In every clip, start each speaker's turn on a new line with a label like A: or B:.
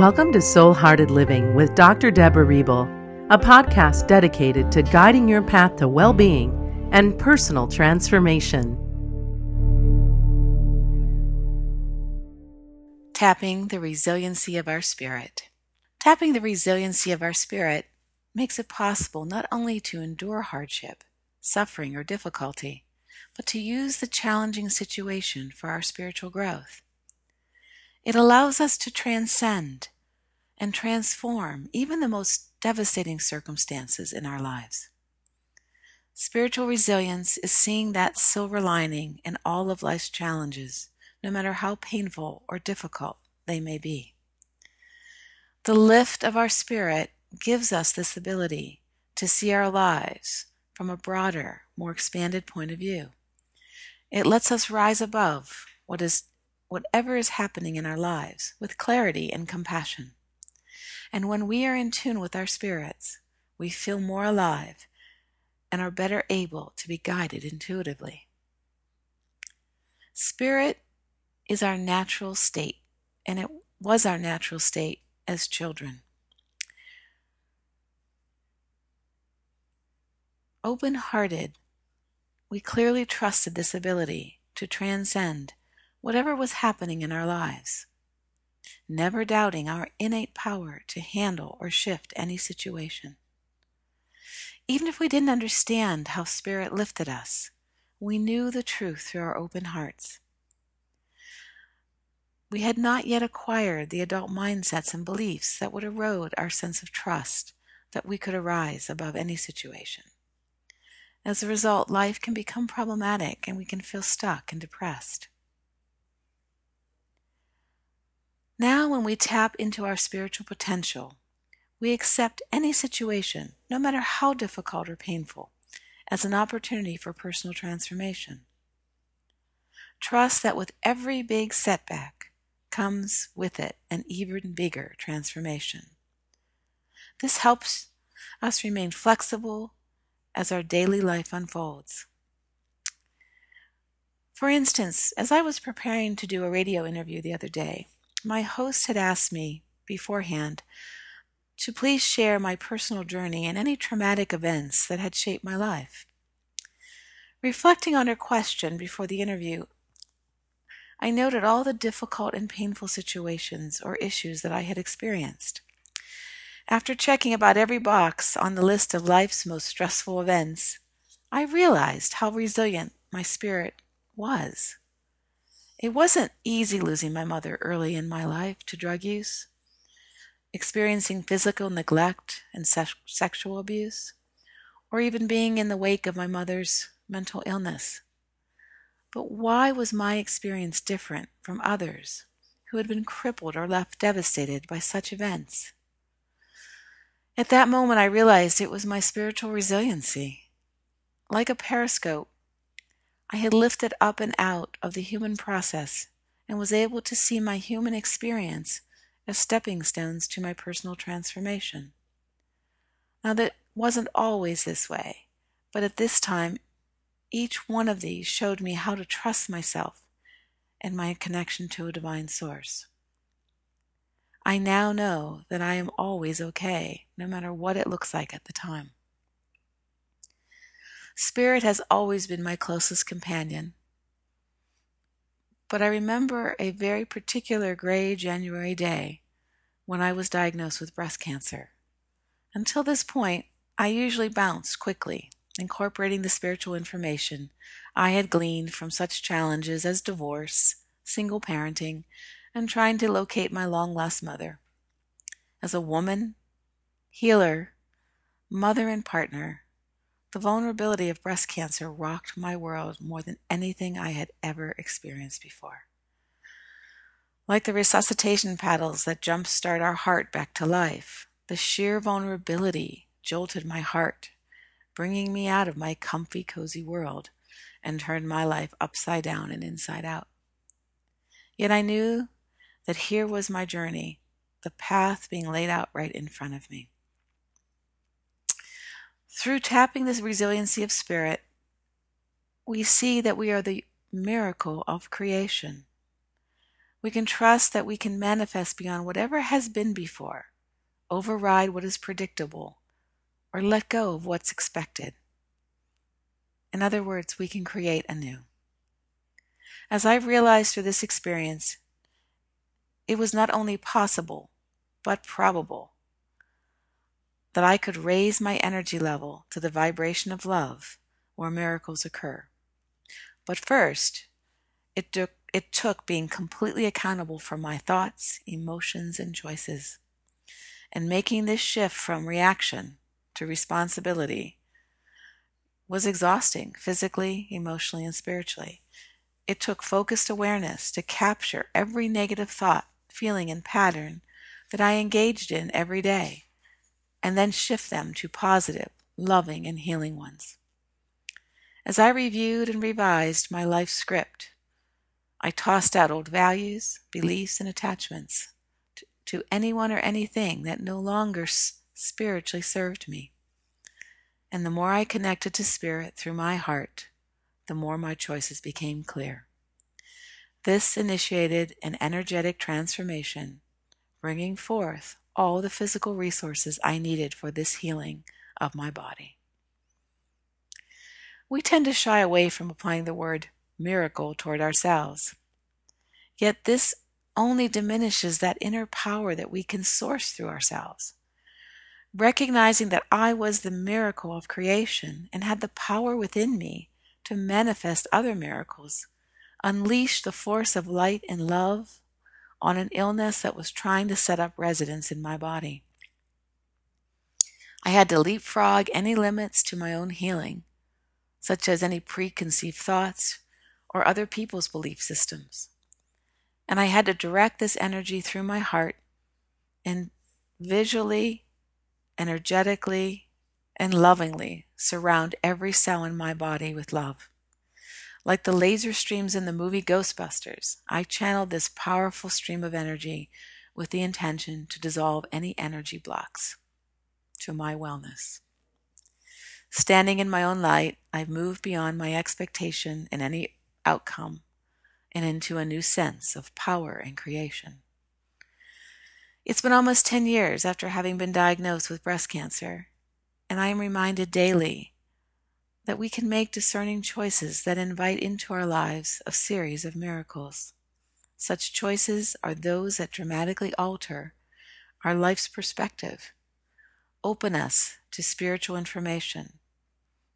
A: Welcome to Soul Hearted Living with Dr. Deborah Reble, a podcast dedicated to guiding your path to well being and personal transformation.
B: Tapping the resiliency of our spirit. Tapping the resiliency of our spirit makes it possible not only to endure hardship, suffering, or difficulty, but to use the challenging situation for our spiritual growth. It allows us to transcend and transform even the most devastating circumstances in our lives. Spiritual resilience is seeing that silver lining in all of life's challenges, no matter how painful or difficult they may be. The lift of our spirit gives us this ability to see our lives from a broader, more expanded point of view. It lets us rise above what is whatever is happening in our lives with clarity and compassion. And when we are in tune with our spirits, we feel more alive and are better able to be guided intuitively. Spirit is our natural state, and it was our natural state as children. Open hearted, we clearly trusted this ability to transcend whatever was happening in our lives, never doubting our innate power to handle or shift any situation. Even if we didn't understand how Spirit lifted us, we knew the truth through our open hearts. We had not yet acquired the adult mindsets and beliefs that would erode our sense of trust that we could arise above any situation. As a result, life can become problematic and we can feel stuck and depressed. Now, when we tap into our spiritual potential, we accept any situation, no matter how difficult or painful, as an opportunity for personal transformation. Trust that with every big setback comes with it an even bigger transformation. This helps us remain flexible as our daily life unfolds. For instance, as I was preparing to do a radio interview the other day, my host had asked me beforehand to please share my personal journey and any traumatic events that had shaped my life. Reflecting on her question before the interview, I noted all the difficult and painful situations or issues that I had experienced. After checking about every box on the list of life's most stressful events, I realized how resilient my spirit was. It wasn't easy losing my mother early in my life to drug use, experiencing physical neglect and se- sexual abuse, or even being in the wake of my mother's mental illness. But why was my experience different from others who had been crippled or left devastated by such events? At that moment, I realized it was my spiritual resiliency. Like a periscope, I had lifted up and out of the human process and was able to see my human experience as stepping stones to my personal transformation. Now, that wasn't always this way, but at this time, each one of these showed me how to trust myself and my connection to a divine source. I now know that I am always okay, no matter what it looks like at the time. Spirit has always been my closest companion. But I remember a very particular gray January day when I was diagnosed with breast cancer. Until this point, I usually bounced quickly, incorporating the spiritual information I had gleaned from such challenges as divorce, single parenting, and trying to locate my long lost mother. As a woman, healer, mother, and partner, the vulnerability of breast cancer rocked my world more than anything I had ever experienced before. Like the resuscitation paddles that jumpstart our heart back to life, the sheer vulnerability jolted my heart, bringing me out of my comfy, cozy world and turned my life upside down and inside out. Yet I knew that here was my journey, the path being laid out right in front of me. Through tapping this resiliency of spirit, we see that we are the miracle of creation. We can trust that we can manifest beyond whatever has been before, override what is predictable, or let go of what's expected. In other words, we can create anew. As I've realized through this experience, it was not only possible, but probable that I could raise my energy level to the vibration of love where miracles occur. But first, it took, it took being completely accountable for my thoughts, emotions, and choices, and making this shift from reaction to responsibility was exhausting physically, emotionally, and spiritually. It took focused awareness to capture every negative thought, feeling, and pattern that I engaged in every day and then shift them to positive, loving, and healing ones. As I reviewed and revised my life script, I tossed out old values, beliefs, and attachments to, to anyone or anything that no longer s- spiritually served me. And the more I connected to Spirit through my heart, the more my choices became clear. This initiated an energetic transformation, bringing forth all the physical resources I needed for this healing of my body. We tend to shy away from applying the word miracle toward ourselves. Yet this only diminishes that inner power that we can source through ourselves. Recognizing that I was the miracle of creation and had the power within me to manifest other miracles, unleash the force of light and love on an illness that was trying to set up residence in my body. I had to leapfrog any limits to my own healing, such as any preconceived thoughts or other people's belief systems. And I had to direct this energy through my heart and visually, energetically, and lovingly surround every cell in my body with love. Like the laser streams in the movie Ghostbusters, I channeled this powerful stream of energy with the intention to dissolve any energy blocks to my wellness. Standing in my own light, I've moved beyond my expectation in any outcome and into a new sense of power and creation. It's been almost 10 years after having been diagnosed with breast cancer, and I am reminded daily that we can make discerning choices that invite into our lives a series of miracles. Such choices are those that dramatically alter our life's perspective, open us to spiritual information,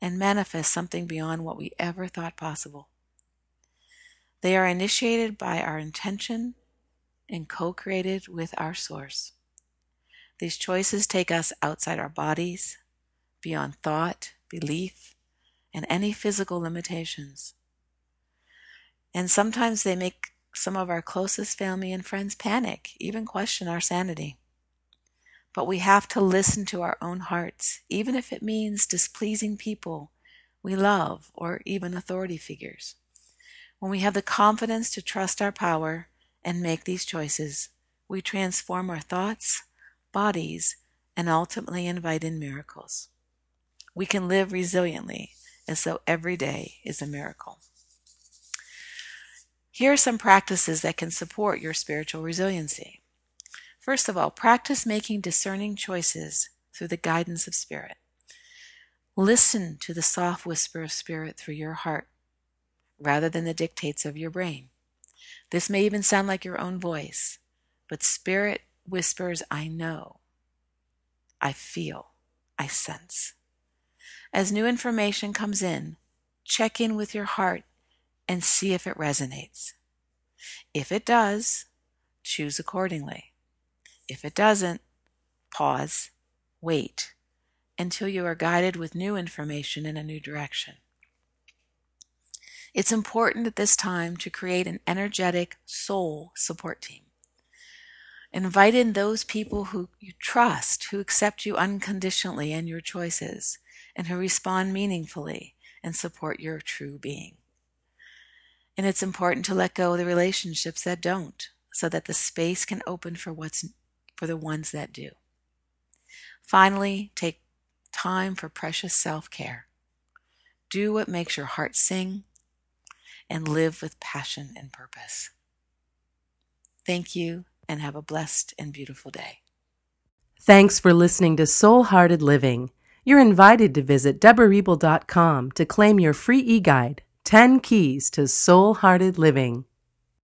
B: and manifest something beyond what we ever thought possible. They are initiated by our intention and co created with our source. These choices take us outside our bodies, beyond thought, belief, and any physical limitations. And sometimes they make some of our closest family and friends panic, even question our sanity. But we have to listen to our own hearts, even if it means displeasing people we love or even authority figures. When we have the confidence to trust our power and make these choices, we transform our thoughts, bodies, and ultimately invite in miracles. We can live resiliently as though every day is a miracle. Here are some practices that can support your spiritual resiliency. First of all, practice making discerning choices through the guidance of Spirit. Listen to the soft whisper of Spirit through your heart rather than the dictates of your brain. This may even sound like your own voice, but Spirit whispers, I know, I feel, I sense. As new information comes in, check in with your heart and see if it resonates. If it does, choose accordingly. If it doesn't, pause, wait until you are guided with new information in a new direction. It's important at this time to create an energetic soul support team. Invite in those people who you trust, who accept you unconditionally and your choices, and who respond meaningfully and support your true being. And it's important to let go of the relationships that don't, so that the space can open for what's for the ones that do. Finally, take time for precious self-care. Do what makes your heart sing and live with passion and purpose. Thank you and have a blessed and beautiful day.
A: Thanks for listening to Soul Hearted Living. You're invited to visit DebraReble.com to claim your free e guide 10 Keys to Soul Hearted Living.